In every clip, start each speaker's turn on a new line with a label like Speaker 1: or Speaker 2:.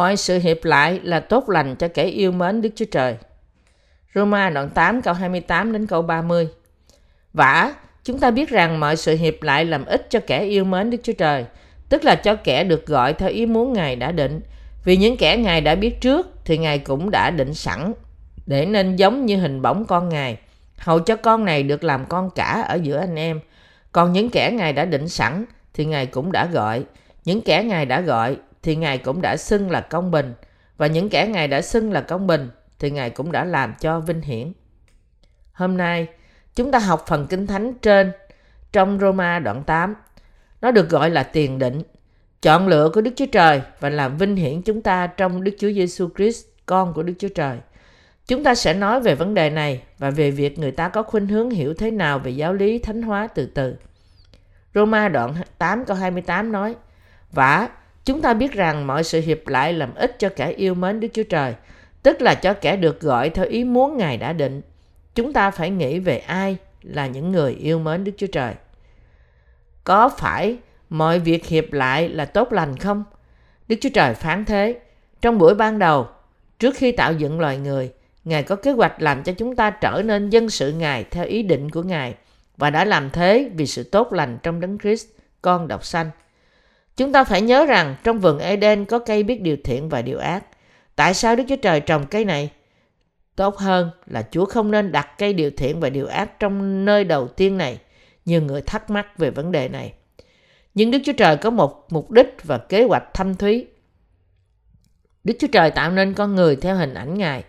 Speaker 1: Mọi sự hiệp lại là tốt lành cho kẻ yêu mến Đức Chúa Trời. Roma đoạn 8 câu 28 đến câu 30 Vả, chúng ta biết rằng mọi sự hiệp lại làm ích cho kẻ yêu mến Đức Chúa Trời, tức là cho kẻ được gọi theo ý muốn Ngài đã định. Vì những kẻ Ngài đã biết trước thì Ngài cũng đã định sẵn để nên giống như hình bóng con Ngài, hầu cho con này được làm con cả ở giữa anh em. Còn những kẻ Ngài đã định sẵn thì Ngài cũng đã gọi. Những kẻ Ngài đã gọi thì Ngài cũng đã xưng là công bình. Và những kẻ Ngài đã xưng là công bình thì Ngài cũng đã làm cho vinh hiển. Hôm nay, chúng ta học phần Kinh Thánh trên trong Roma đoạn 8. Nó được gọi là tiền định, chọn lựa của Đức Chúa Trời và làm vinh hiển chúng ta trong Đức Chúa Giêsu Christ, con của Đức Chúa Trời. Chúng ta sẽ nói về vấn đề này và về việc người ta có khuynh hướng hiểu thế nào về giáo lý thánh hóa từ từ. Roma đoạn 8 câu 28 nói, Vả, chúng ta biết rằng mọi sự hiệp lại làm ích cho kẻ yêu mến Đức Chúa Trời, tức là cho kẻ được gọi theo ý muốn Ngài đã định. Chúng ta phải nghĩ về ai là những người yêu mến Đức Chúa Trời. Có phải mọi việc hiệp lại là tốt lành không? Đức Chúa Trời phán thế. Trong buổi ban đầu, trước khi tạo dựng loài người, Ngài có kế hoạch làm cho chúng ta trở nên dân sự Ngài theo ý định của Ngài và đã làm thế vì sự tốt lành trong đấng Christ, con độc sanh. Chúng ta phải nhớ rằng trong vườn Eden có cây biết điều thiện và điều ác. Tại sao Đức Chúa Trời trồng cây này? Tốt hơn là Chúa không nên đặt cây điều thiện và điều ác trong nơi đầu tiên này. Nhiều người thắc mắc về vấn đề này. Nhưng Đức Chúa Trời có một mục đích và kế hoạch thâm thúy. Đức Chúa Trời tạo nên con người theo hình ảnh Ngài.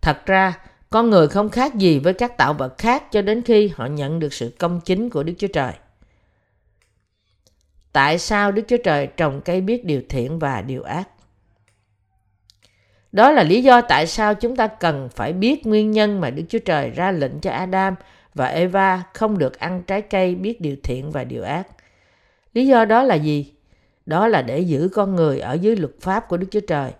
Speaker 1: Thật ra, con người không khác gì với các tạo vật khác cho đến khi họ nhận được sự công chính của Đức Chúa Trời. Tại sao Đức Chúa Trời trồng cây biết điều thiện và điều ác? Đó là lý do tại sao chúng ta cần phải biết nguyên nhân mà Đức Chúa Trời ra lệnh cho Adam và Eva không được ăn trái cây biết điều thiện và điều ác. Lý do đó là gì? Đó là để giữ con người ở dưới luật pháp của Đức Chúa Trời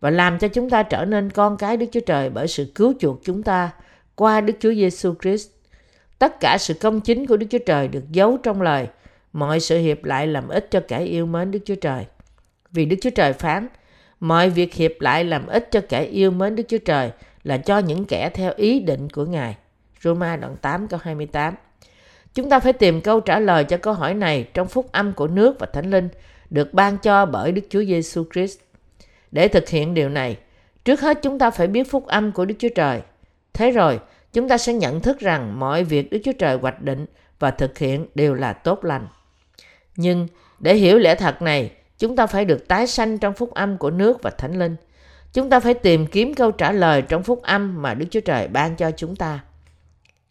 Speaker 1: và làm cho chúng ta trở nên con cái Đức Chúa Trời bởi sự cứu chuộc chúng ta qua Đức Chúa Giêsu Christ. Tất cả sự công chính của Đức Chúa Trời được giấu trong lời, mọi sự hiệp lại làm ích cho kẻ yêu mến Đức Chúa Trời. Vì Đức Chúa Trời phán, mọi việc hiệp lại làm ích cho kẻ yêu mến Đức Chúa Trời là cho những kẻ theo ý định của Ngài. Roma đoạn 8 câu 28 Chúng ta phải tìm câu trả lời cho câu hỏi này trong phúc âm của nước và thánh linh được ban cho bởi Đức Chúa Giêsu Christ. Để thực hiện điều này, trước hết chúng ta phải biết phúc âm của Đức Chúa Trời. Thế rồi, chúng ta sẽ nhận thức rằng mọi việc Đức Chúa Trời hoạch định và thực hiện đều là tốt lành. Nhưng để hiểu lẽ thật này, chúng ta phải được tái sanh trong phúc âm của nước và thánh linh. Chúng ta phải tìm kiếm câu trả lời trong phúc âm mà Đức Chúa Trời ban cho chúng ta.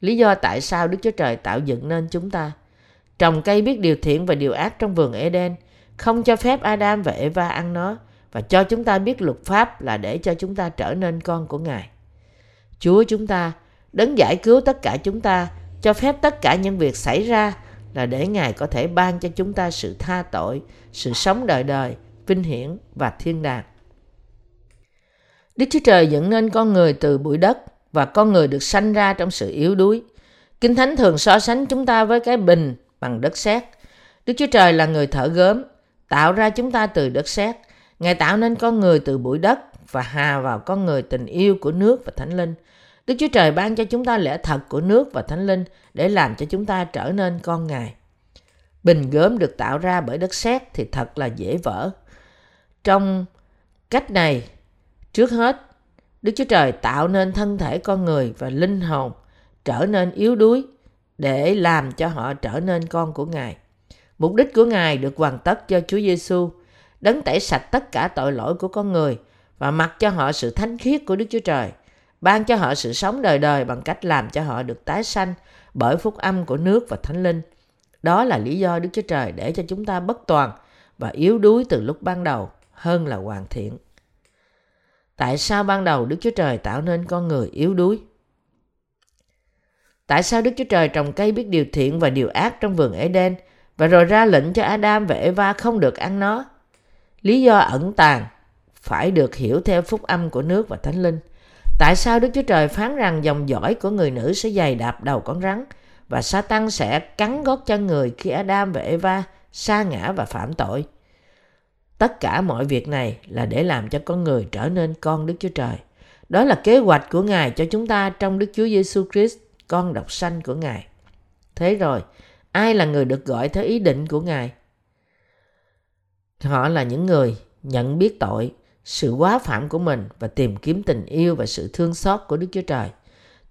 Speaker 1: Lý do tại sao Đức Chúa Trời tạo dựng nên chúng ta. Trồng cây biết điều thiện và điều ác trong vườn Eden, không cho phép Adam và Eva ăn nó, và cho chúng ta biết luật pháp là để cho chúng ta trở nên con của Ngài. Chúa chúng ta, đấng giải cứu tất cả chúng ta, cho phép tất cả những việc xảy ra là để Ngài có thể ban cho chúng ta sự tha tội, sự sống đời đời, vinh hiển và thiên đàng. Đức Chúa Trời dựng nên con người từ bụi đất và con người được sanh ra trong sự yếu đuối. Kinh Thánh thường so sánh chúng ta với cái bình bằng đất sét. Đức Chúa Trời là người thở gớm, tạo ra chúng ta từ đất sét. Ngài tạo nên con người từ bụi đất và hà vào con người tình yêu của nước và thánh linh. Đức Chúa Trời ban cho chúng ta lẽ thật của nước và thánh linh để làm cho chúng ta trở nên con Ngài. Bình gốm được tạo ra bởi đất sét thì thật là dễ vỡ. Trong cách này, trước hết, Đức Chúa Trời tạo nên thân thể con người và linh hồn trở nên yếu đuối để làm cho họ trở nên con của Ngài. Mục đích của Ngài được hoàn tất cho Chúa Giêsu đấng tẩy sạch tất cả tội lỗi của con người và mặc cho họ sự thánh khiết của Đức Chúa Trời, ban cho họ sự sống đời đời bằng cách làm cho họ được tái sanh bởi phúc âm của nước và thánh linh. Đó là lý do Đức Chúa Trời để cho chúng ta bất toàn và yếu đuối từ lúc ban đầu hơn là hoàn thiện. Tại sao ban đầu Đức Chúa Trời tạo nên con người yếu đuối? Tại sao Đức Chúa Trời trồng cây biết điều thiện và điều ác trong vườn Eden và rồi ra lệnh cho Adam và Eva không được ăn nó? Lý do ẩn tàng phải được hiểu theo phúc âm của nước và thánh linh. Tại sao Đức Chúa Trời phán rằng dòng dõi của người nữ sẽ dày đạp đầu con rắn và Satan sẽ cắn gót chân người khi Adam và Eva sa ngã và phạm tội? Tất cả mọi việc này là để làm cho con người trở nên con Đức Chúa Trời. Đó là kế hoạch của Ngài cho chúng ta trong Đức Chúa Giêsu Christ, con độc sanh của Ngài. Thế rồi, ai là người được gọi theo ý định của Ngài? Họ là những người nhận biết tội, sự quá phạm của mình và tìm kiếm tình yêu và sự thương xót của Đức Chúa Trời.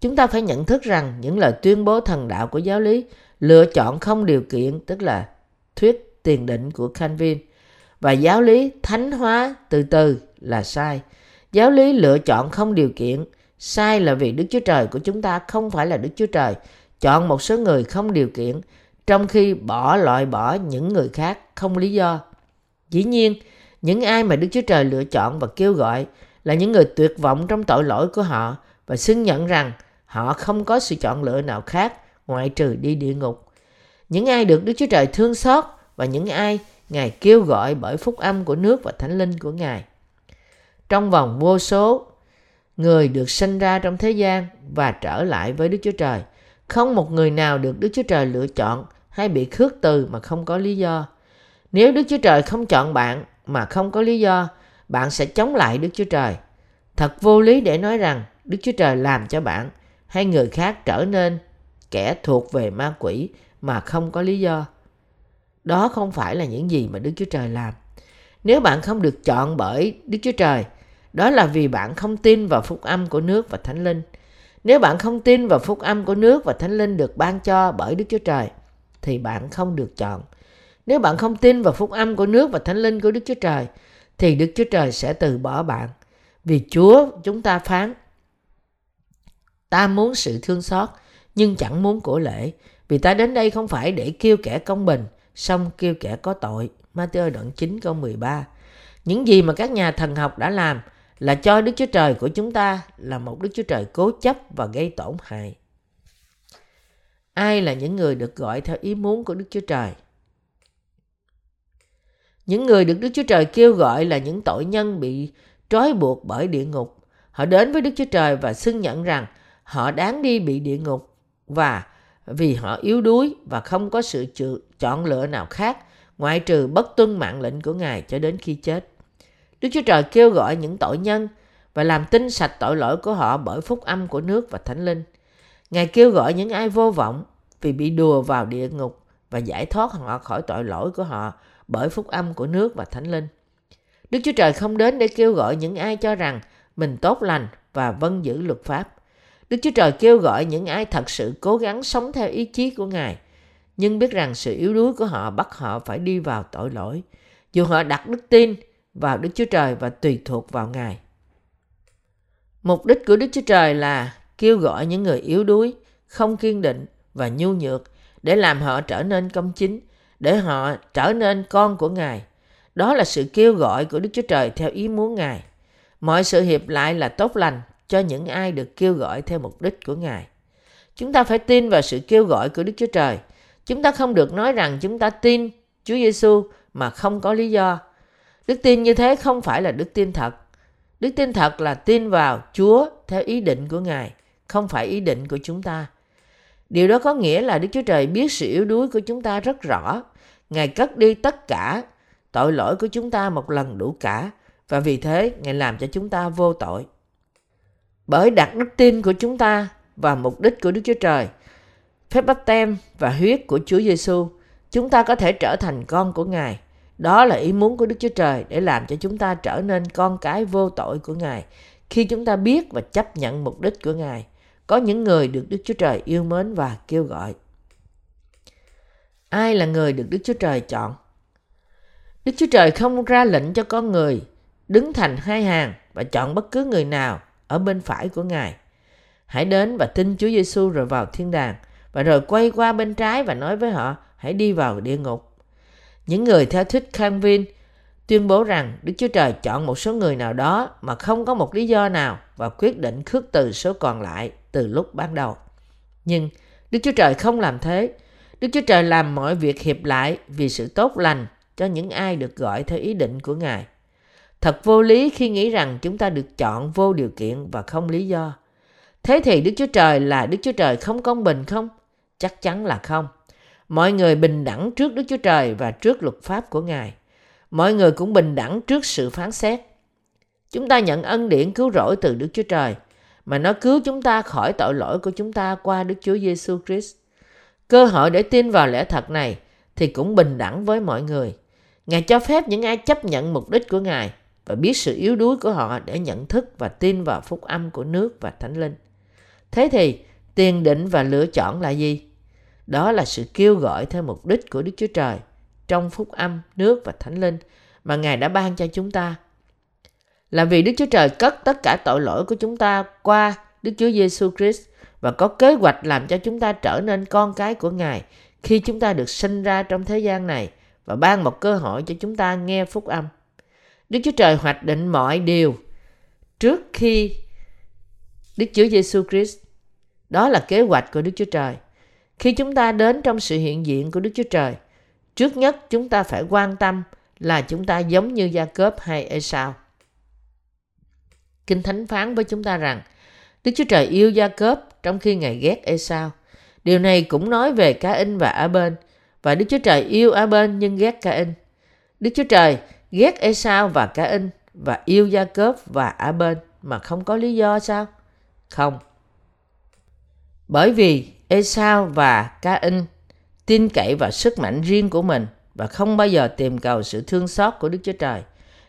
Speaker 1: Chúng ta phải nhận thức rằng những lời tuyên bố thần đạo của giáo lý lựa chọn không điều kiện, tức là thuyết tiền định của Calvin, và giáo lý thánh hóa từ từ là sai. Giáo lý lựa chọn không điều kiện, sai là vì Đức Chúa Trời của chúng ta không phải là Đức Chúa Trời, chọn một số người không điều kiện, trong khi bỏ loại bỏ những người khác không lý do. Dĩ nhiên, những ai mà Đức Chúa Trời lựa chọn và kêu gọi là những người tuyệt vọng trong tội lỗi của họ và xưng nhận rằng họ không có sự chọn lựa nào khác ngoại trừ đi địa ngục. Những ai được Đức Chúa Trời thương xót và những ai Ngài kêu gọi bởi phúc âm của nước và thánh linh của Ngài. Trong vòng vô số, người được sinh ra trong thế gian và trở lại với Đức Chúa Trời. Không một người nào được Đức Chúa Trời lựa chọn hay bị khước từ mà không có lý do. Nếu Đức Chúa Trời không chọn bạn mà không có lý do, bạn sẽ chống lại Đức Chúa Trời. Thật vô lý để nói rằng Đức Chúa Trời làm cho bạn hay người khác trở nên kẻ thuộc về ma quỷ mà không có lý do. Đó không phải là những gì mà Đức Chúa Trời làm. Nếu bạn không được chọn bởi Đức Chúa Trời, đó là vì bạn không tin vào phúc âm của nước và thánh linh. Nếu bạn không tin vào phúc âm của nước và thánh linh được ban cho bởi Đức Chúa Trời, thì bạn không được chọn. Nếu bạn không tin vào phúc âm của nước và thánh linh của Đức Chúa Trời, thì Đức Chúa Trời sẽ từ bỏ bạn. Vì Chúa chúng ta phán, ta muốn sự thương xót, nhưng chẳng muốn của lễ. Vì ta đến đây không phải để kêu kẻ công bình, xong kêu kẻ có tội. Matthew đoạn 9 câu 13. Những gì mà các nhà thần học đã làm là cho Đức Chúa Trời của chúng ta là một Đức Chúa Trời cố chấp và gây tổn hại. Ai là những người được gọi theo ý muốn của Đức Chúa Trời? Những người được Đức Chúa Trời kêu gọi là những tội nhân bị trói buộc bởi địa ngục. Họ đến với Đức Chúa Trời và xưng nhận rằng họ đáng đi bị địa ngục và vì họ yếu đuối và không có sự chọn lựa nào khác, ngoại trừ bất tuân mạng lệnh của Ngài cho đến khi chết. Đức Chúa Trời kêu gọi những tội nhân và làm tinh sạch tội lỗi của họ bởi phúc âm của nước và thánh linh. Ngài kêu gọi những ai vô vọng vì bị đùa vào địa ngục và giải thoát họ khỏi tội lỗi của họ bởi phúc âm của nước và thánh linh. Đức Chúa Trời không đến để kêu gọi những ai cho rằng mình tốt lành và vâng giữ luật pháp. Đức Chúa Trời kêu gọi những ai thật sự cố gắng sống theo ý chí của Ngài, nhưng biết rằng sự yếu đuối của họ bắt họ phải đi vào tội lỗi, dù họ đặt đức tin vào Đức Chúa Trời và tùy thuộc vào Ngài. Mục đích của Đức Chúa Trời là kêu gọi những người yếu đuối, không kiên định và nhu nhược để làm họ trở nên công chính, để họ trở nên con của Ngài. Đó là sự kêu gọi của Đức Chúa Trời theo ý muốn Ngài. Mọi sự hiệp lại là tốt lành cho những ai được kêu gọi theo mục đích của Ngài. Chúng ta phải tin vào sự kêu gọi của Đức Chúa Trời. Chúng ta không được nói rằng chúng ta tin Chúa Giêsu mà không có lý do. Đức tin như thế không phải là đức tin thật. Đức tin thật là tin vào Chúa theo ý định của Ngài, không phải ý định của chúng ta. Điều đó có nghĩa là Đức Chúa Trời biết sự yếu đuối của chúng ta rất rõ. Ngài cất đi tất cả tội lỗi của chúng ta một lần đủ cả và vì thế Ngài làm cho chúng ta vô tội. Bởi đặt đức tin của chúng ta và mục đích của Đức Chúa Trời, phép bắp tem và huyết của Chúa Giêsu, chúng ta có thể trở thành con của Ngài. Đó là ý muốn của Đức Chúa Trời để làm cho chúng ta trở nên con cái vô tội của Ngài khi chúng ta biết và chấp nhận mục đích của Ngài. Có những người được Đức Chúa Trời yêu mến và kêu gọi. Ai là người được Đức Chúa Trời chọn? Đức Chúa Trời không ra lệnh cho con người đứng thành hai hàng và chọn bất cứ người nào ở bên phải của Ngài. Hãy đến và tin Chúa Giêsu rồi vào thiên đàng và rồi quay qua bên trái và nói với họ, hãy đi vào địa ngục. Những người theo thuyết Calvin tuyên bố rằng Đức Chúa Trời chọn một số người nào đó mà không có một lý do nào và quyết định khước từ số còn lại từ lúc ban đầu. Nhưng Đức Chúa Trời không làm thế. Đức Chúa Trời làm mọi việc hiệp lại vì sự tốt lành cho những ai được gọi theo ý định của Ngài. Thật vô lý khi nghĩ rằng chúng ta được chọn vô điều kiện và không lý do. Thế thì Đức Chúa Trời là Đức Chúa Trời không công bình không? Chắc chắn là không. Mọi người bình đẳng trước Đức Chúa Trời và trước luật pháp của Ngài. mọi người cũng bình đẳng trước sự phán xét. Chúng ta nhận ân điển cứu rỗi từ Đức Chúa Trời, mà nó cứu chúng ta khỏi tội lỗi của chúng ta qua Đức Chúa Giêsu Christ. Cơ hội để tin vào lẽ thật này thì cũng bình đẳng với mọi người. Ngài cho phép những ai chấp nhận mục đích của Ngài và biết sự yếu đuối của họ để nhận thức và tin vào phúc âm của nước và thánh linh. Thế thì, tiền định và lựa chọn là gì? Đó là sự kêu gọi theo mục đích của Đức Chúa Trời trong phúc âm, nước và thánh linh mà Ngài đã ban cho chúng ta. Là vì Đức Chúa Trời cất tất cả tội lỗi của chúng ta qua Đức Chúa Giêsu Christ và có kế hoạch làm cho chúng ta trở nên con cái của Ngài khi chúng ta được sinh ra trong thế gian này và ban một cơ hội cho chúng ta nghe phúc âm. Đức Chúa Trời hoạch định mọi điều trước khi Đức Chúa Giêsu Christ. Đó là kế hoạch của Đức Chúa Trời. Khi chúng ta đến trong sự hiện diện của Đức Chúa Trời, trước nhất chúng ta phải quan tâm là chúng ta giống như Gia Cớp hay Esau. Kinh Thánh phán với chúng ta rằng, Đức Chúa Trời yêu Gia Cớp trong khi Ngài ghét Esau. Điều này cũng nói về Ca-in và A-bên và Đức Chúa Trời yêu A-bên nhưng ghét Ca-in. Đức Chúa Trời ghét Esau và Ca-in và yêu Gia Cớp và A-bên mà không có lý do sao? Không. Bởi vì Esau và Ca-in tin cậy vào sức mạnh riêng của mình và không bao giờ tìm cầu sự thương xót của Đức Chúa Trời.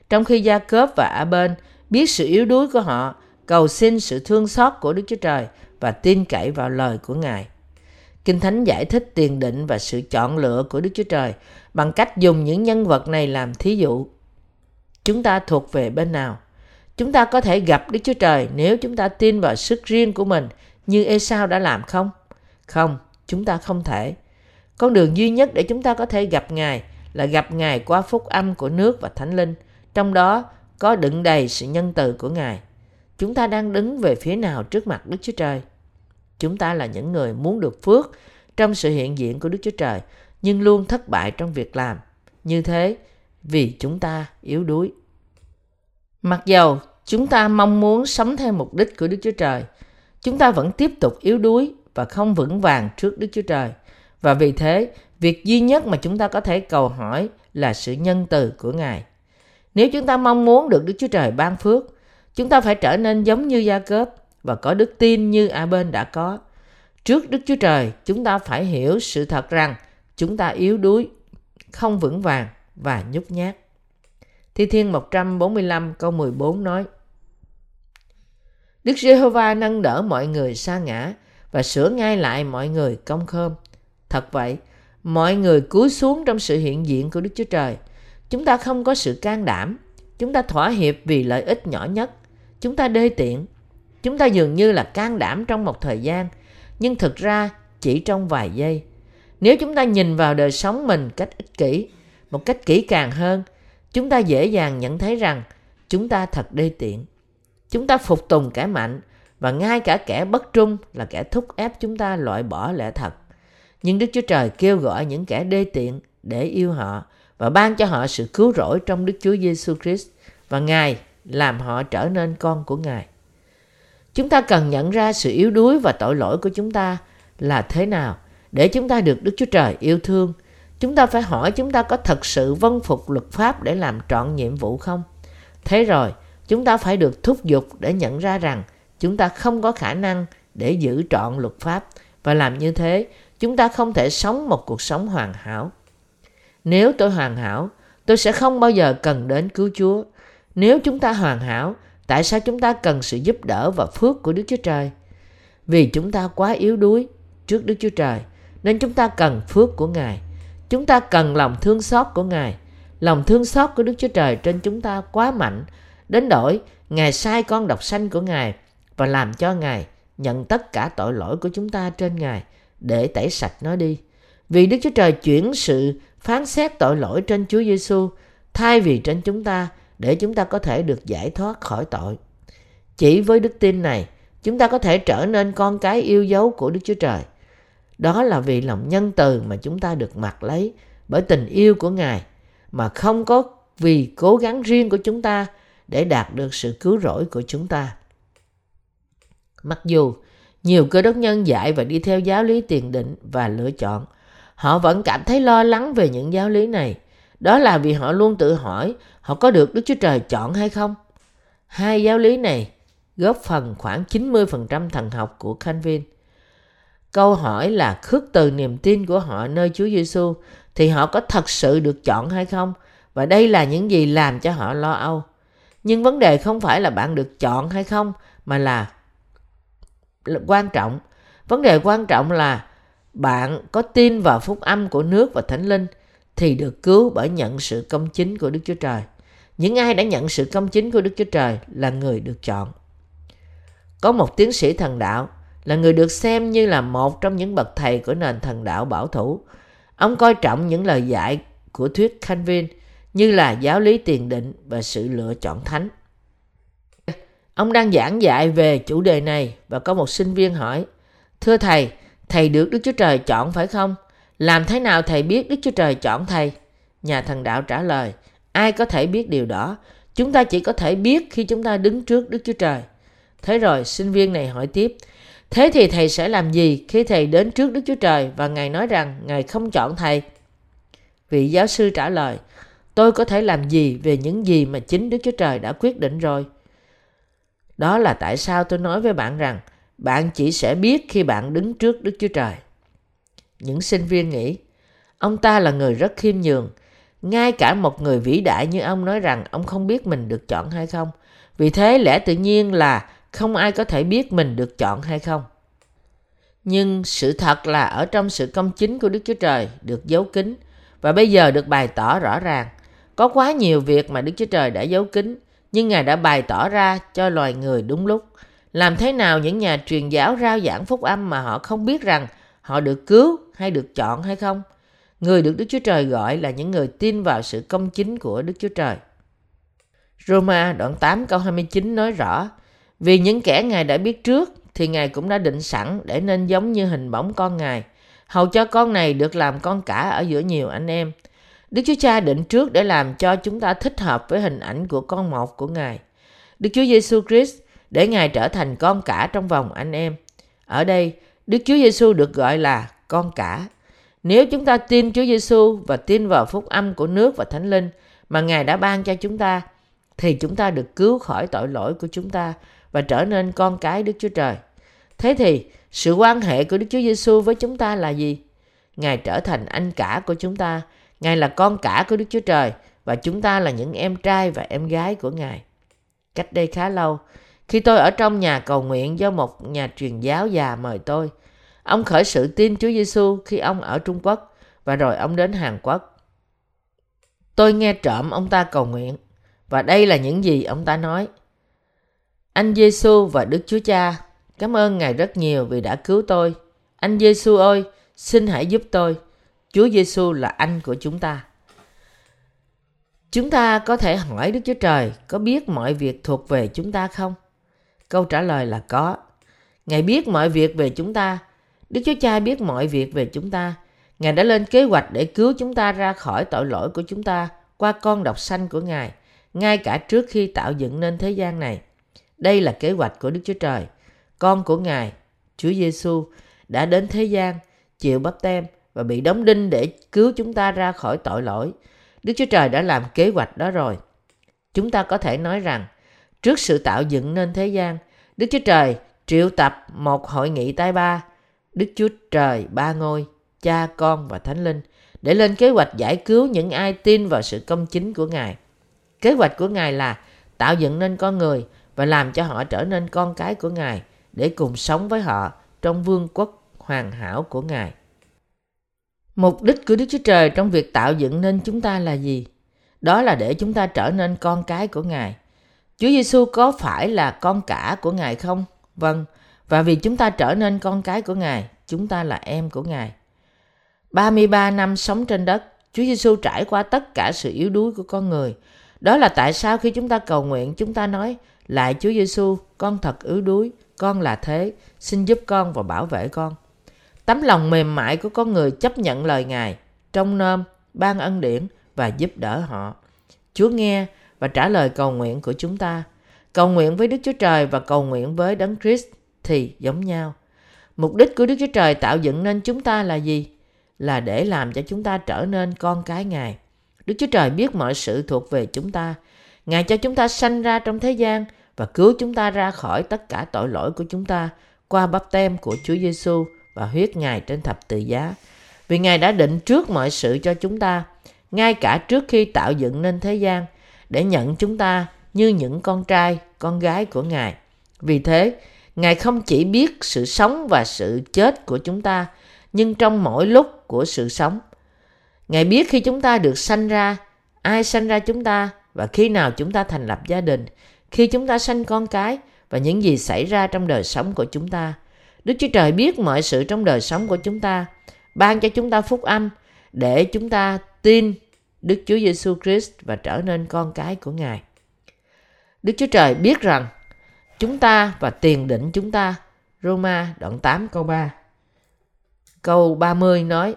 Speaker 1: Trong khi Gia Cớp và A-bên biết sự yếu đuối của họ, cầu xin sự thương xót của Đức Chúa Trời và tin cậy vào lời của Ngài. Kinh Thánh giải thích tiền định và sự chọn lựa của Đức Chúa Trời bằng cách dùng những nhân vật này làm thí dụ. Chúng ta thuộc về bên nào? Chúng ta có thể gặp Đức Chúa Trời nếu chúng ta tin vào sức riêng của mình như Esau đã làm không? Không, chúng ta không thể. Con đường duy nhất để chúng ta có thể gặp Ngài là gặp Ngài qua phúc âm của nước và Thánh Linh, trong đó có đựng đầy sự nhân từ của Ngài. Chúng ta đang đứng về phía nào trước mặt Đức Chúa Trời? Chúng ta là những người muốn được phước trong sự hiện diện của Đức Chúa Trời, nhưng luôn thất bại trong việc làm. Như thế, vì chúng ta yếu đuối. Mặc dầu chúng ta mong muốn sống theo mục đích của Đức Chúa Trời, chúng ta vẫn tiếp tục yếu đuối và không vững vàng trước Đức Chúa Trời. Và vì thế, việc duy nhất mà chúng ta có thể cầu hỏi là sự nhân từ của Ngài. Nếu chúng ta mong muốn được Đức Chúa Trời ban phước, chúng ta phải trở nên giống như Gia Cớp và có đức tin như A bên đã có. Trước Đức Chúa Trời, chúng ta phải hiểu sự thật rằng chúng ta yếu đuối, không vững vàng và nhút nhát. Thi Thiên 145 câu 14 nói Đức Giê-hô-va nâng đỡ mọi người sa ngã và sửa ngay lại mọi người công khơm. Thật vậy, mọi người cúi xuống trong sự hiện diện của Đức Chúa Trời. Chúng ta không có sự can đảm. Chúng ta thỏa hiệp vì lợi ích nhỏ nhất. Chúng ta đê tiện. Chúng ta dường như là can đảm trong một thời gian, nhưng thực ra chỉ trong vài giây. Nếu chúng ta nhìn vào đời sống mình cách ích kỷ, một cách kỹ càng hơn, chúng ta dễ dàng nhận thấy rằng chúng ta thật đê tiện. Chúng ta phục tùng kẻ mạnh và ngay cả kẻ bất trung là kẻ thúc ép chúng ta loại bỏ lẽ thật. Nhưng Đức Chúa Trời kêu gọi những kẻ đê tiện để yêu họ và ban cho họ sự cứu rỗi trong Đức Chúa Giêsu Christ và Ngài làm họ trở nên con của Ngài. Chúng ta cần nhận ra sự yếu đuối và tội lỗi của chúng ta là thế nào để chúng ta được Đức Chúa Trời yêu thương. Chúng ta phải hỏi chúng ta có thật sự vâng phục luật pháp để làm trọn nhiệm vụ không? Thế rồi, chúng ta phải được thúc giục để nhận ra rằng chúng ta không có khả năng để giữ trọn luật pháp và làm như thế chúng ta không thể sống một cuộc sống hoàn hảo nếu tôi hoàn hảo, tôi sẽ không bao giờ cần đến cứu chúa. Nếu chúng ta hoàn hảo, tại sao chúng ta cần sự giúp đỡ và phước của đức chúa trời? Vì chúng ta quá yếu đuối trước đức chúa trời, nên chúng ta cần phước của ngài. Chúng ta cần lòng thương xót của ngài. Lòng thương xót của đức chúa trời trên chúng ta quá mạnh, đến đổi ngài sai con độc sanh của ngài và làm cho Ngài nhận tất cả tội lỗi của chúng ta trên Ngài để tẩy sạch nó đi. Vì Đức Chúa Trời chuyển sự phán xét tội lỗi trên Chúa Giêsu thay vì trên chúng ta để chúng ta có thể được giải thoát khỏi tội. Chỉ với đức tin này, chúng ta có thể trở nên con cái yêu dấu của Đức Chúa Trời. Đó là vì lòng nhân từ mà chúng ta được mặc lấy bởi tình yêu của Ngài mà không có vì cố gắng riêng của chúng ta để đạt được sự cứu rỗi của chúng ta. Mặc dù nhiều cơ đốc nhân dạy và đi theo giáo lý tiền định và lựa chọn, họ vẫn cảm thấy lo lắng về những giáo lý này. Đó là vì họ luôn tự hỏi, họ có được Đức Chúa Trời chọn hay không. Hai giáo lý này góp phần khoảng 90% thần học của Calvin. Câu hỏi là khước từ niềm tin của họ nơi Chúa Giêsu thì họ có thật sự được chọn hay không? Và đây là những gì làm cho họ lo âu. Nhưng vấn đề không phải là bạn được chọn hay không, mà là quan trọng. Vấn đề quan trọng là bạn có tin vào phúc âm của nước và thánh linh thì được cứu bởi nhận sự công chính của Đức Chúa Trời. Những ai đã nhận sự công chính của Đức Chúa Trời là người được chọn. Có một tiến sĩ thần đạo là người được xem như là một trong những bậc thầy của nền thần đạo bảo thủ. Ông coi trọng những lời dạy của thuyết Calvin như là giáo lý tiền định và sự lựa chọn thánh. Ông đang giảng dạy về chủ đề này và có một sinh viên hỏi Thưa thầy, thầy được Đức Chúa Trời chọn phải không? Làm thế nào thầy biết Đức Chúa Trời chọn thầy? Nhà thần đạo trả lời, Ai có thể biết điều đó? Chúng ta chỉ có thể biết khi chúng ta đứng trước Đức Chúa Trời. Thế rồi, sinh viên này hỏi tiếp, Thế thì thầy sẽ làm gì khi thầy đến trước Đức Chúa Trời và Ngài nói rằng Ngài không chọn thầy? Vị giáo sư trả lời, Tôi có thể làm gì về những gì mà chính Đức Chúa Trời đã quyết định rồi? Đó là tại sao tôi nói với bạn rằng bạn chỉ sẽ biết khi bạn đứng trước Đức Chúa Trời. Những sinh viên nghĩ, ông ta là người rất khiêm nhường. Ngay cả một người vĩ đại như ông nói rằng ông không biết mình được chọn hay không. Vì thế lẽ tự nhiên là không ai có thể biết mình được chọn hay không. Nhưng sự thật là ở trong sự công chính của Đức Chúa Trời được giấu kín và bây giờ được bày tỏ rõ ràng. Có quá nhiều việc mà Đức Chúa Trời đã giấu kín nhưng Ngài đã bày tỏ ra cho loài người đúng lúc. Làm thế nào những nhà truyền giáo rao giảng phúc âm mà họ không biết rằng họ được cứu hay được chọn hay không? Người được Đức Chúa Trời gọi là những người tin vào sự công chính của Đức Chúa Trời. Roma đoạn 8 câu 29 nói rõ, Vì những kẻ Ngài đã biết trước thì Ngài cũng đã định sẵn để nên giống như hình bóng con Ngài hầu cho con này được làm con cả ở giữa nhiều anh em. Đức Chúa Cha định trước để làm cho chúng ta thích hợp với hình ảnh của con một của Ngài. Đức Chúa Giêsu Christ để Ngài trở thành con cả trong vòng anh em. Ở đây, Đức Chúa Giêsu được gọi là con cả. Nếu chúng ta tin Chúa Giêsu và tin vào phúc âm của nước và Thánh Linh mà Ngài đã ban cho chúng ta, thì chúng ta được cứu khỏi tội lỗi của chúng ta và trở nên con cái Đức Chúa Trời. Thế thì, sự quan hệ của Đức Chúa Giêsu với chúng ta là gì? Ngài trở thành anh cả của chúng ta, Ngài là con cả của Đức Chúa Trời và chúng ta là những em trai và em gái của Ngài. Cách đây khá lâu, khi tôi ở trong nhà cầu nguyện do một nhà truyền giáo già mời tôi, ông khởi sự tin Chúa Giêsu khi ông ở Trung Quốc và rồi ông đến Hàn Quốc. Tôi nghe trộm ông ta cầu nguyện và đây là những gì ông ta nói. Anh Giêsu và Đức Chúa Cha, cảm ơn Ngài rất nhiều vì đã cứu tôi. Anh Giêsu ơi, xin hãy giúp tôi. Chúa Giêsu là anh của chúng ta. Chúng ta có thể hỏi Đức Chúa Trời có biết mọi việc thuộc về chúng ta không? Câu trả lời là có. Ngài biết mọi việc về chúng ta. Đức Chúa Cha biết mọi việc về chúng ta. Ngài đã lên kế hoạch để cứu chúng ta ra khỏi tội lỗi của chúng ta qua con độc sanh của Ngài, ngay cả trước khi tạo dựng nên thế gian này. Đây là kế hoạch của Đức Chúa Trời. Con của Ngài, Chúa Giêsu đã đến thế gian, chịu bắp tem và bị đóng đinh để cứu chúng ta ra khỏi tội lỗi. Đức Chúa Trời đã làm kế hoạch đó rồi. Chúng ta có thể nói rằng, trước sự tạo dựng nên thế gian, Đức Chúa Trời triệu tập một hội nghị tai ba, Đức Chúa Trời ba ngôi, Cha, Con và Thánh Linh, để lên kế hoạch giải cứu những ai tin vào sự công chính của Ngài. Kế hoạch của Ngài là tạo dựng nên con người và làm cho họ trở nên con cái của Ngài để cùng sống với họ trong vương quốc hoàn hảo của Ngài. Mục đích của Đức Chúa Trời trong việc tạo dựng nên chúng ta là gì? Đó là để chúng ta trở nên con cái của Ngài. Chúa Giêsu có phải là con cả của Ngài không? Vâng, và vì chúng ta trở nên con cái của Ngài, chúng ta là em của Ngài. 33 năm sống trên đất, Chúa Giêsu trải qua tất cả sự yếu đuối của con người. Đó là tại sao khi chúng ta cầu nguyện, chúng ta nói, lại Chúa Giêsu, con thật yếu đuối, con là thế, xin giúp con và bảo vệ con. Tấm lòng mềm mại của con người chấp nhận lời Ngài, trong nôm, ban ân điển và giúp đỡ họ. Chúa nghe và trả lời cầu nguyện của chúng ta. Cầu nguyện với Đức Chúa Trời và cầu nguyện với Đấng Christ thì giống nhau. Mục đích của Đức Chúa Trời tạo dựng nên chúng ta là gì? Là để làm cho chúng ta trở nên con cái Ngài. Đức Chúa Trời biết mọi sự thuộc về chúng ta. Ngài cho chúng ta sanh ra trong thế gian và cứu chúng ta ra khỏi tất cả tội lỗi của chúng ta qua bắp tem của Chúa Giêsu và huyết Ngài trên thập tự giá. Vì Ngài đã định trước mọi sự cho chúng ta, ngay cả trước khi tạo dựng nên thế gian, để nhận chúng ta như những con trai, con gái của Ngài. Vì thế, Ngài không chỉ biết sự sống và sự chết của chúng ta, nhưng trong mỗi lúc của sự sống. Ngài biết khi chúng ta được sanh ra, ai sanh ra chúng ta và khi nào chúng ta thành lập gia đình, khi chúng ta sanh con cái và những gì xảy ra trong đời sống của chúng ta. Đức Chúa Trời biết mọi sự trong đời sống của chúng ta, ban cho chúng ta phúc âm để chúng ta tin Đức Chúa Giêsu Christ và trở nên con cái của Ngài. Đức Chúa Trời biết rằng chúng ta và tiền định chúng ta. Roma đoạn 8 câu 3. Câu 30 nói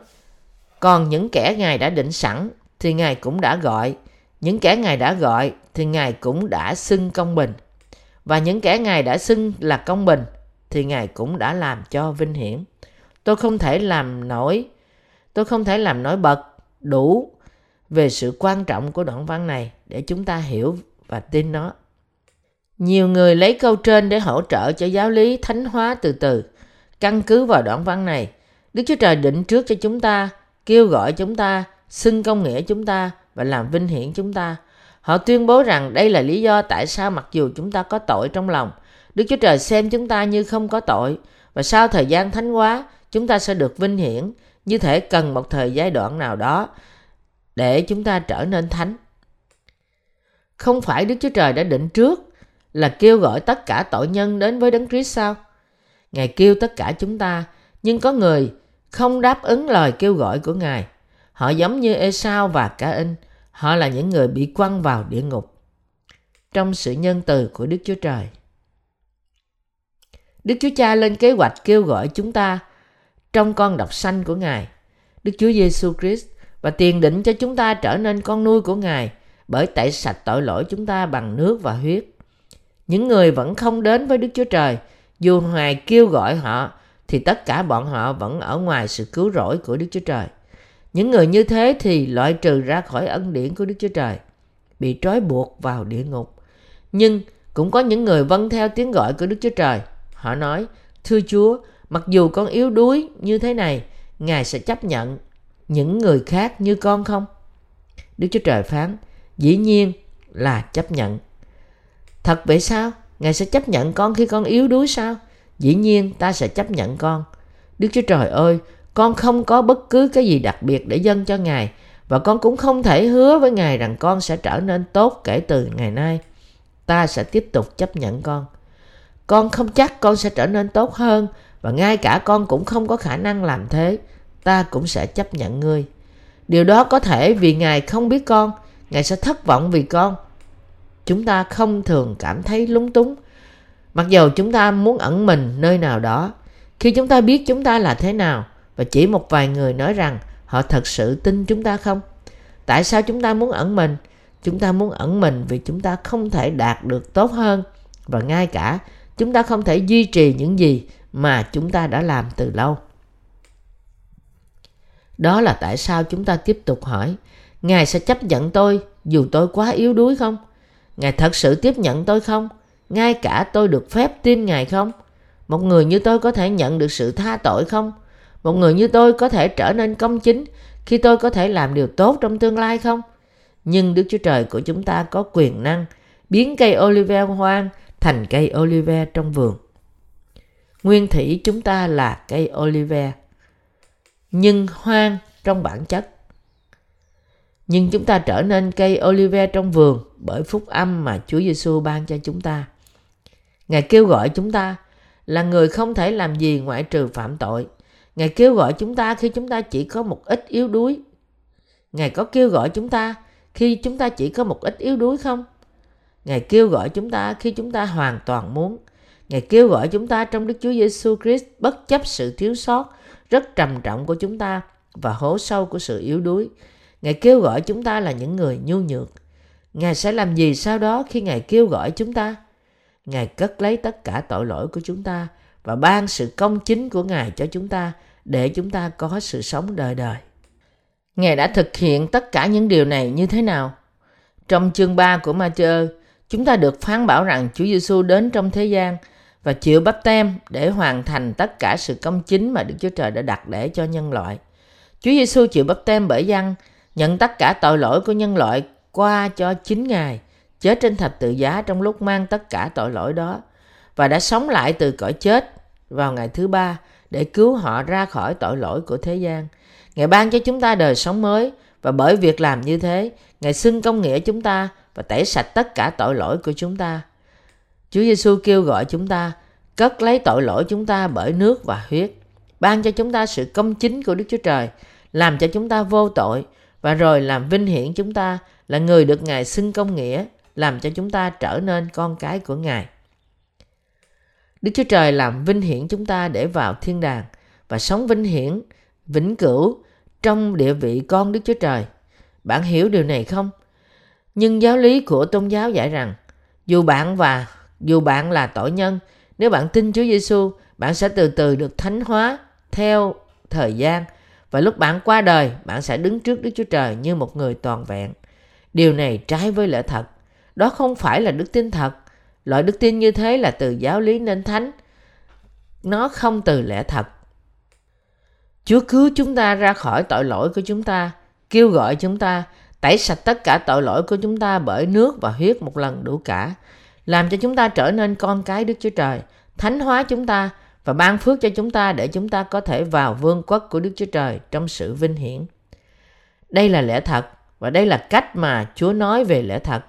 Speaker 1: Còn những kẻ Ngài đã định sẵn thì Ngài cũng đã gọi. Những kẻ Ngài đã gọi thì Ngài cũng đã xưng công bình. Và những kẻ Ngài đã xưng là công bình thì Ngài cũng đã làm cho vinh hiển. Tôi không thể làm nổi, tôi không thể làm nổi bật đủ về sự quan trọng của đoạn văn này để chúng ta hiểu và tin nó. Nhiều người lấy câu trên để hỗ trợ cho giáo lý thánh hóa từ từ. Căn cứ vào đoạn văn này, Đức Chúa Trời định trước cho chúng ta, kêu gọi chúng ta, xưng công nghĩa chúng ta và làm vinh hiển chúng ta. Họ tuyên bố rằng đây là lý do tại sao mặc dù chúng ta có tội trong lòng, Đức Chúa Trời xem chúng ta như không có tội và sau thời gian thánh hóa, chúng ta sẽ được vinh hiển, như thể cần một thời giai đoạn nào đó để chúng ta trở nên thánh. Không phải Đức Chúa Trời đã định trước là kêu gọi tất cả tội nhân đến với Đấng Christ sao? Ngài kêu tất cả chúng ta, nhưng có người không đáp ứng lời kêu gọi của Ngài. Họ giống như Esau và cả In. họ là những người bị quăng vào địa ngục. Trong sự nhân từ của Đức Chúa Trời. Đức Chúa Cha lên kế hoạch kêu gọi chúng ta trong con độc sanh của Ngài, Đức Chúa Giêsu Christ và tiền định cho chúng ta trở nên con nuôi của Ngài bởi tẩy sạch tội lỗi chúng ta bằng nước và huyết. Những người vẫn không đến với Đức Chúa Trời, dù Ngài kêu gọi họ, thì tất cả bọn họ vẫn ở ngoài sự cứu rỗi của Đức Chúa Trời. Những người như thế thì loại trừ ra khỏi ân điển của Đức Chúa Trời, bị trói buộc vào địa ngục. Nhưng cũng có những người vâng theo tiếng gọi của Đức Chúa Trời. Họ nói, Thưa Chúa, mặc dù con yếu đuối như thế này, Ngài sẽ chấp nhận những người khác như con không? Đức Chúa Trời phán, dĩ nhiên là chấp nhận. Thật vậy sao? Ngài sẽ chấp nhận con khi con yếu đuối sao? Dĩ nhiên ta sẽ chấp nhận con. Đức Chúa Trời ơi, con không có bất cứ cái gì đặc biệt để dâng cho Ngài và con cũng không thể hứa với Ngài rằng con sẽ trở nên tốt kể từ ngày nay. Ta sẽ tiếp tục chấp nhận con. Con không chắc con sẽ trở nên tốt hơn và ngay cả con cũng không có khả năng làm thế. Ta cũng sẽ chấp nhận ngươi. Điều đó có thể vì Ngài không biết con, Ngài sẽ thất vọng vì con. Chúng ta không thường cảm thấy lúng túng. Mặc dầu chúng ta muốn ẩn mình nơi nào đó khi chúng ta biết chúng ta là thế nào và chỉ một vài người nói rằng họ thật sự tin chúng ta không tại sao chúng ta muốn ẩn mình? Chúng ta muốn ẩn mình vì chúng ta không thể đạt được tốt hơn và ngay cả chúng ta không thể duy trì những gì mà chúng ta đã làm từ lâu đó là tại sao chúng ta tiếp tục hỏi ngài sẽ chấp nhận tôi dù tôi quá yếu đuối không Ngài thật sự tiếp nhận tôi không? Ngay cả tôi được phép tin Ngài không? Một người như tôi có thể nhận được sự tha tội không? Một người như tôi có thể trở nên công chính khi tôi có thể làm điều tốt trong tương lai không? Nhưng Đức Chúa Trời của chúng ta có quyền năng biến cây olive hoang thành cây olive trong vườn. Nguyên thủy chúng ta là cây olive, nhưng hoang trong bản chất nhưng chúng ta trở nên cây olive trong vườn bởi phúc âm mà Chúa Giêsu ban cho chúng ta. Ngài kêu gọi chúng ta là người không thể làm gì ngoại trừ phạm tội. Ngài kêu gọi chúng ta khi chúng ta chỉ có một ít yếu đuối. Ngài có kêu gọi chúng ta khi chúng ta chỉ có một ít yếu đuối không? Ngài kêu gọi chúng ta khi chúng ta hoàn toàn muốn. Ngài kêu gọi chúng ta trong Đức Chúa Giêsu Christ bất chấp sự thiếu sót rất trầm trọng của chúng ta và hố sâu của sự yếu đuối. Ngài kêu gọi chúng ta là những người nhu nhược. Ngài sẽ làm gì sau đó khi Ngài kêu gọi chúng ta? Ngài cất lấy tất cả tội lỗi của chúng ta và ban sự công chính của Ngài cho chúng ta để chúng ta có sự sống đời đời. Ngài đã thực hiện tất cả những điều này như thế nào? Trong chương 3 của Matthew, chúng ta được phán bảo rằng Chúa Giêsu đến trong thế gian và chịu bắp tem để hoàn thành tất cả sự công chính mà Đức Chúa Trời đã đặt để cho nhân loại. Chúa Giêsu chịu bắp tem bởi dân, nhận tất cả tội lỗi của nhân loại qua cho chính Ngài, chết trên thập tự giá trong lúc mang tất cả tội lỗi đó và đã sống lại từ cõi chết vào ngày thứ ba để cứu họ ra khỏi tội lỗi của thế gian. Ngài ban cho chúng ta đời sống mới và bởi việc làm như thế, Ngài xưng công nghĩa chúng ta và tẩy sạch tất cả tội lỗi của chúng ta. Chúa Giêsu kêu gọi chúng ta cất lấy tội lỗi chúng ta bởi nước và huyết, ban cho chúng ta sự công chính của Đức Chúa Trời, làm cho chúng ta vô tội và rồi làm vinh hiển chúng ta là người được Ngài xưng công nghĩa, làm cho chúng ta trở nên con cái của Ngài. Đức Chúa Trời làm vinh hiển chúng ta để vào thiên đàng và sống vinh hiển, vĩnh cửu trong địa vị con Đức Chúa Trời. Bạn hiểu điều này không? Nhưng giáo lý của tôn giáo dạy rằng dù bạn và dù bạn là tội nhân, nếu bạn tin Chúa Giêsu, bạn sẽ từ từ được thánh hóa theo thời gian và lúc bạn qua đời, bạn sẽ đứng trước Đức Chúa Trời như một người toàn vẹn. Điều này trái với lẽ thật. Đó không phải là đức tin thật. Loại đức tin như thế là từ giáo lý nên thánh. Nó không từ lẽ thật. Chúa cứu chúng ta ra khỏi tội lỗi của chúng ta, kêu gọi chúng ta tẩy sạch tất cả tội lỗi của chúng ta bởi nước và huyết một lần đủ cả, làm cho chúng ta trở nên con cái Đức Chúa Trời, thánh hóa chúng ta và ban phước cho chúng ta để chúng ta có thể vào vương quốc của Đức Chúa Trời trong sự vinh hiển. Đây là lẽ thật và đây là cách mà Chúa nói về lẽ thật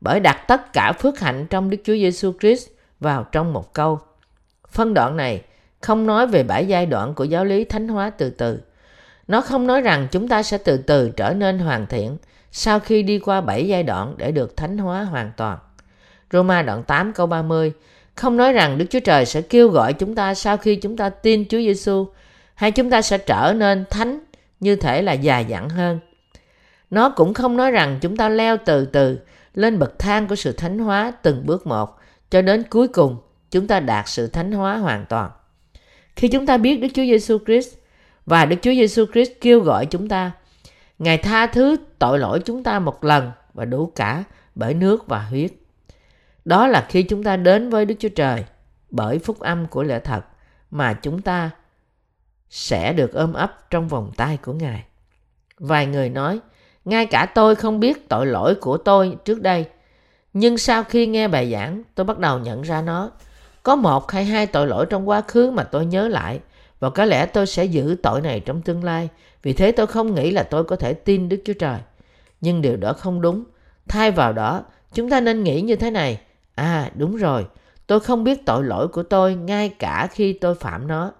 Speaker 1: bởi đặt tất cả phước hạnh trong Đức Chúa Giêsu Christ vào trong một câu. Phân đoạn này không nói về bảy giai đoạn của giáo lý thánh hóa từ từ. Nó không nói rằng chúng ta sẽ từ từ trở nên hoàn thiện sau khi đi qua bảy giai đoạn để được thánh hóa hoàn toàn. Roma đoạn 8 câu 30 không nói rằng Đức Chúa Trời sẽ kêu gọi chúng ta sau khi chúng ta tin Chúa Giêsu hay chúng ta sẽ trở nên thánh như thể là dài dặn hơn. Nó cũng không nói rằng chúng ta leo từ từ lên bậc thang của sự thánh hóa từng bước một cho đến cuối cùng chúng ta đạt sự thánh hóa hoàn toàn. Khi chúng ta biết Đức Chúa Giêsu Christ và Đức Chúa Giêsu Christ kêu gọi chúng ta, Ngài tha thứ tội lỗi chúng ta một lần và đủ cả bởi nước và huyết. Đó là khi chúng ta đến với Đức Chúa Trời bởi phúc âm của lẽ thật mà chúng ta sẽ được ôm ấp trong vòng tay của Ngài. Vài người nói, ngay cả tôi không biết tội lỗi của tôi trước đây. Nhưng sau khi nghe bài giảng, tôi bắt đầu nhận ra nó. Có một hay hai tội lỗi trong quá khứ mà tôi nhớ lại và có lẽ tôi sẽ giữ tội này trong tương lai. Vì thế tôi không nghĩ là tôi có thể tin Đức Chúa Trời. Nhưng điều đó không đúng. Thay vào đó, chúng ta nên nghĩ như thế này. À đúng rồi, tôi không biết tội lỗi của tôi ngay cả khi tôi phạm nó.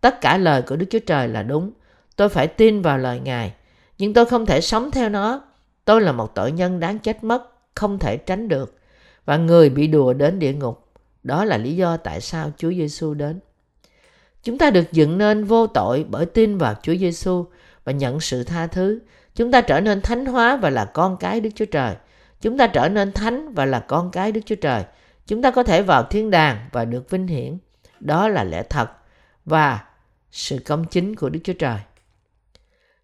Speaker 1: Tất cả lời của Đức Chúa Trời là đúng. Tôi phải tin vào lời Ngài nhưng tôi không thể sống theo nó. Tôi là một tội nhân đáng chết mất, không thể tránh được. Và người bị đùa đến địa ngục. Đó là lý do tại sao Chúa Giêsu đến. Chúng ta được dựng nên vô tội bởi tin vào Chúa Giêsu và nhận sự tha thứ. Chúng ta trở nên thánh hóa và là con cái Đức Chúa Trời. Chúng ta trở nên thánh và là con cái Đức Chúa Trời. Chúng ta có thể vào thiên đàng và được vinh hiển. Đó là lẽ thật và sự công chính của Đức Chúa Trời.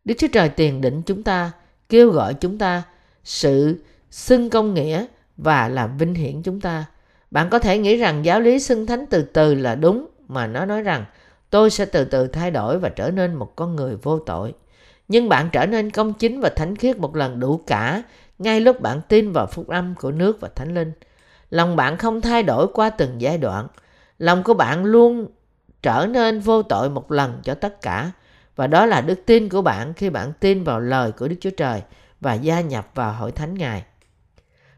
Speaker 1: Đức Chúa Trời tiền định chúng ta, kêu gọi chúng ta sự xưng công nghĩa và làm vinh hiển chúng ta. Bạn có thể nghĩ rằng giáo lý xưng thánh từ từ là đúng mà nó nói rằng tôi sẽ từ từ thay đổi và trở nên một con người vô tội. Nhưng bạn trở nên công chính và thánh khiết một lần đủ cả ngay lúc bạn tin vào phúc âm của nước và thánh linh. Lòng bạn không thay đổi qua từng giai đoạn. Lòng của bạn luôn trở nên vô tội một lần cho tất cả và đó là đức tin của bạn khi bạn tin vào lời của Đức Chúa Trời và gia nhập vào hội thánh Ngài.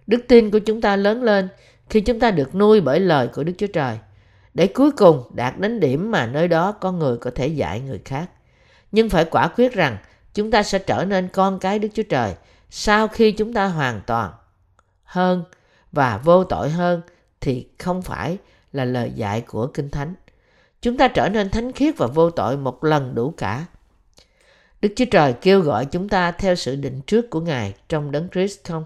Speaker 1: Đức tin của chúng ta lớn lên khi chúng ta được nuôi bởi lời của Đức Chúa Trời, để cuối cùng đạt đến điểm mà nơi đó con người có thể dạy người khác. Nhưng phải quả quyết rằng chúng ta sẽ trở nên con cái Đức Chúa Trời sau khi chúng ta hoàn toàn hơn và vô tội hơn thì không phải là lời dạy của Kinh Thánh. Chúng ta trở nên thánh khiết và vô tội một lần đủ cả. Đức Chúa Trời kêu gọi chúng ta theo sự định trước của Ngài trong đấng Christ không?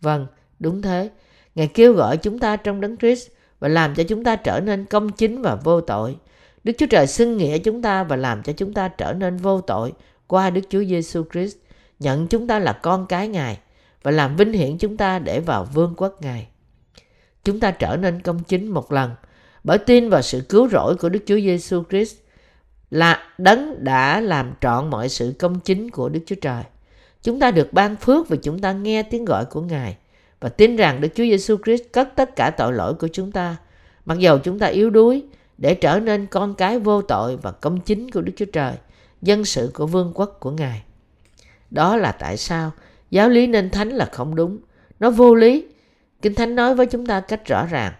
Speaker 1: Vâng, đúng thế. Ngài kêu gọi chúng ta trong đấng Christ và làm cho chúng ta trở nên công chính và vô tội. Đức Chúa Trời xưng nghĩa chúng ta và làm cho chúng ta trở nên vô tội qua Đức Chúa Giêsu Christ nhận chúng ta là con cái Ngài và làm vinh hiển chúng ta để vào vương quốc Ngài. Chúng ta trở nên công chính một lần bởi tin vào sự cứu rỗi của Đức Chúa Giêsu Christ là đấng đã làm trọn mọi sự công chính của Đức Chúa Trời. Chúng ta được ban phước vì chúng ta nghe tiếng gọi của Ngài và tin rằng Đức Chúa Giêsu Christ cất tất cả tội lỗi của chúng ta, mặc dầu chúng ta yếu đuối, để trở nên con cái vô tội và công chính của Đức Chúa Trời, dân sự của vương quốc của Ngài. Đó là tại sao giáo lý nên thánh là không đúng, nó vô lý. Kinh Thánh nói với chúng ta cách rõ ràng,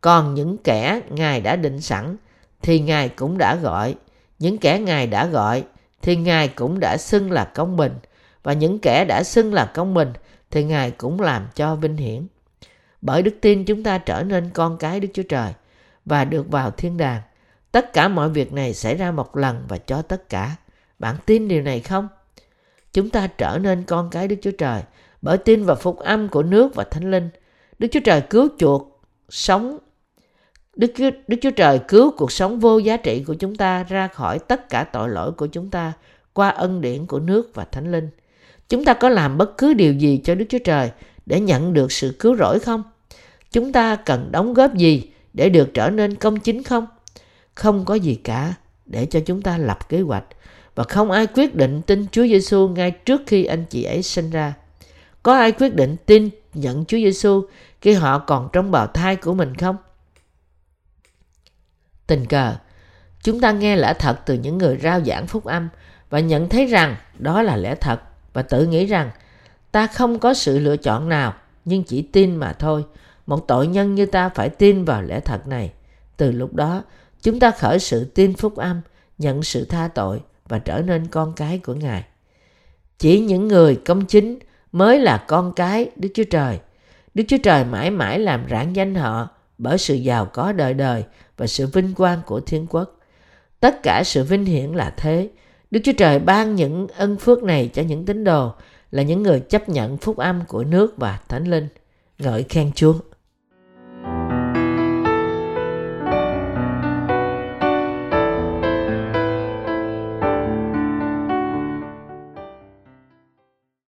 Speaker 1: còn những kẻ Ngài đã định sẵn thì Ngài cũng đã gọi, những kẻ Ngài đã gọi thì Ngài cũng đã xưng là công bình và những kẻ đã xưng là công bình thì Ngài cũng làm cho vinh hiển. Bởi đức tin chúng ta trở nên con cái Đức Chúa Trời và được vào thiên đàng. Tất cả mọi việc này xảy ra một lần và cho tất cả. Bạn tin điều này không? Chúng ta trở nên con cái Đức Chúa Trời bởi tin vào phúc âm của nước và thánh linh. Đức Chúa Trời cứu chuộc sống Đức, Đức Chúa Trời cứu cuộc sống vô giá trị của chúng ta ra khỏi tất cả tội lỗi của chúng ta qua ân điển của nước và thánh linh. Chúng ta có làm bất cứ điều gì cho Đức Chúa Trời để nhận được sự cứu rỗi không? Chúng ta cần đóng góp gì để được trở nên công chính không? Không có gì cả để cho chúng ta lập kế hoạch và không ai quyết định tin Chúa Giêsu ngay trước khi anh chị ấy sinh ra. Có ai quyết định tin nhận Chúa Giêsu khi họ còn trong bào thai của mình không? Tình cờ, chúng ta nghe lẽ thật từ những người rao giảng phúc âm và nhận thấy rằng đó là lẽ thật và tự nghĩ rằng ta không có sự lựa chọn nào nhưng chỉ tin mà thôi. Một tội nhân như ta phải tin vào lẽ thật này. Từ lúc đó, chúng ta khởi sự tin phúc âm, nhận sự tha tội và trở nên con cái của Ngài. Chỉ những người công chính mới là con cái Đức Chúa Trời. Đức Chúa Trời mãi mãi làm rạng danh họ bởi sự giàu có đời đời và sự vinh quang của thiên quốc. Tất cả sự vinh hiển là thế. Đức Chúa Trời ban những ân phước này cho những tín đồ, là những người chấp nhận phúc âm của nước và thánh linh. Ngợi khen Chúa.